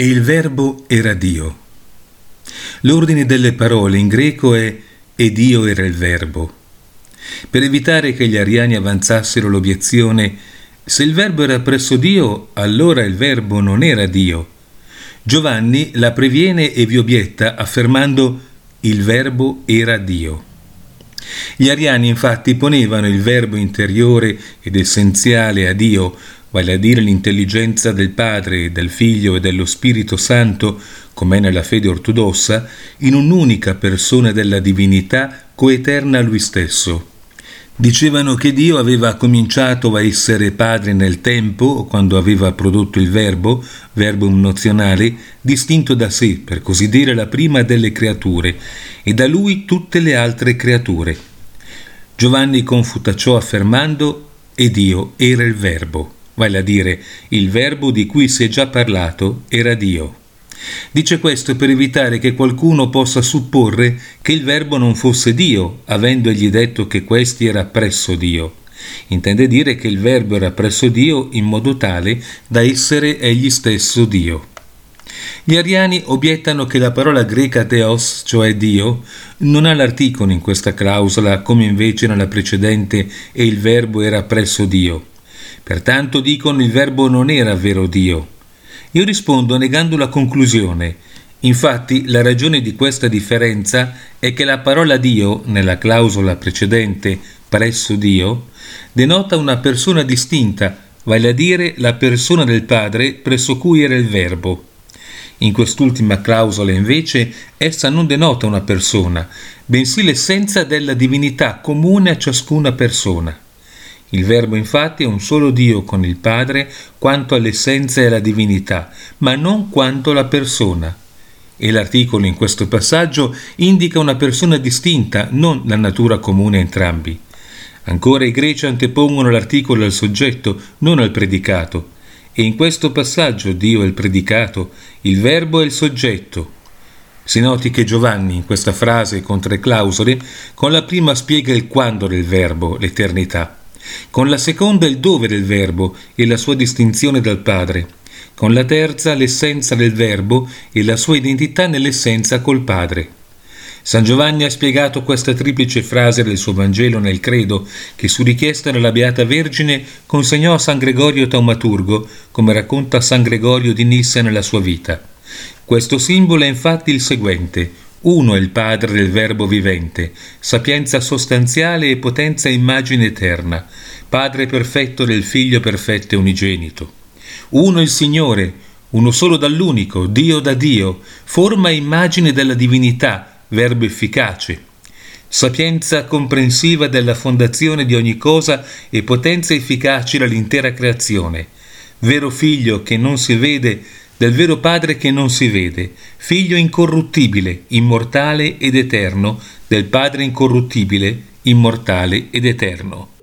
E il verbo era Dio. L'ordine delle parole in greco è e Dio era il verbo. Per evitare che gli ariani avanzassero l'obiezione se il verbo era presso Dio, allora il verbo non era Dio. Giovanni la previene e vi obietta affermando il verbo era Dio. Gli ariani infatti ponevano il verbo interiore ed essenziale a Dio, vale a dire l'intelligenza del Padre, del Figlio e dello Spirito Santo, come è nella fede ortodossa, in un'unica persona della divinità coeterna a lui stesso. Dicevano che Dio aveva cominciato a essere padre nel tempo, quando aveva prodotto il verbo, verbo nozionale, distinto da sé, per così dire la prima delle creature, e da lui tutte le altre creature. Giovanni confuta ciò affermando e Dio era il verbo, vale a dire il verbo di cui si è già parlato era Dio. Dice questo per evitare che qualcuno possa supporre che il Verbo non fosse Dio, avendogli detto che questi era presso Dio. Intende dire che il Verbo era presso Dio in modo tale da essere egli stesso Dio. Gli ariani obiettano che la parola greca theos, cioè Dio, non ha l'articolo in questa clausola come invece nella precedente e il verbo era presso Dio. Pertanto dicono il verbo non era vero Dio. Io rispondo negando la conclusione. Infatti la ragione di questa differenza è che la parola Dio, nella clausola precedente presso Dio, denota una persona distinta, vale a dire la persona del Padre presso cui era il Verbo. In quest'ultima clausola invece essa non denota una persona, bensì l'essenza della divinità comune a ciascuna persona. Il Verbo infatti è un solo Dio con il Padre quanto all'essenza e alla divinità, ma non quanto alla persona. E l'articolo in questo passaggio indica una persona distinta, non la natura comune a entrambi. Ancora i greci antepongono l'articolo al soggetto, non al predicato. E in questo passaggio Dio è il predicato, il verbo è il soggetto. Si noti che Giovanni, in questa frase con tre clausole, con la prima spiega il quando del verbo, l'eternità con la seconda il dove del verbo e la sua distinzione dal Padre, con la terza l'essenza del verbo e la sua identità nell'essenza col Padre. San Giovanni ha spiegato questa triplice frase del suo Vangelo nel credo che su richiesta della Beata Vergine consegnò a San Gregorio Taumaturgo, come racconta San Gregorio di Nissa nella sua vita. Questo simbolo è infatti il seguente, uno è il Padre del Verbo vivente, sapienza sostanziale e potenza immagine eterna, Padre perfetto del Figlio perfetto e unigenito. Uno è il Signore, uno solo dall'unico, Dio da Dio, forma e immagine della divinità, Verbo efficace. Sapienza comprensiva della fondazione di ogni cosa e potenza efficace dell'intera creazione. Vero Figlio che non si vede del vero Padre che non si vede, figlio incorruttibile, immortale ed eterno, del Padre incorruttibile, immortale ed eterno.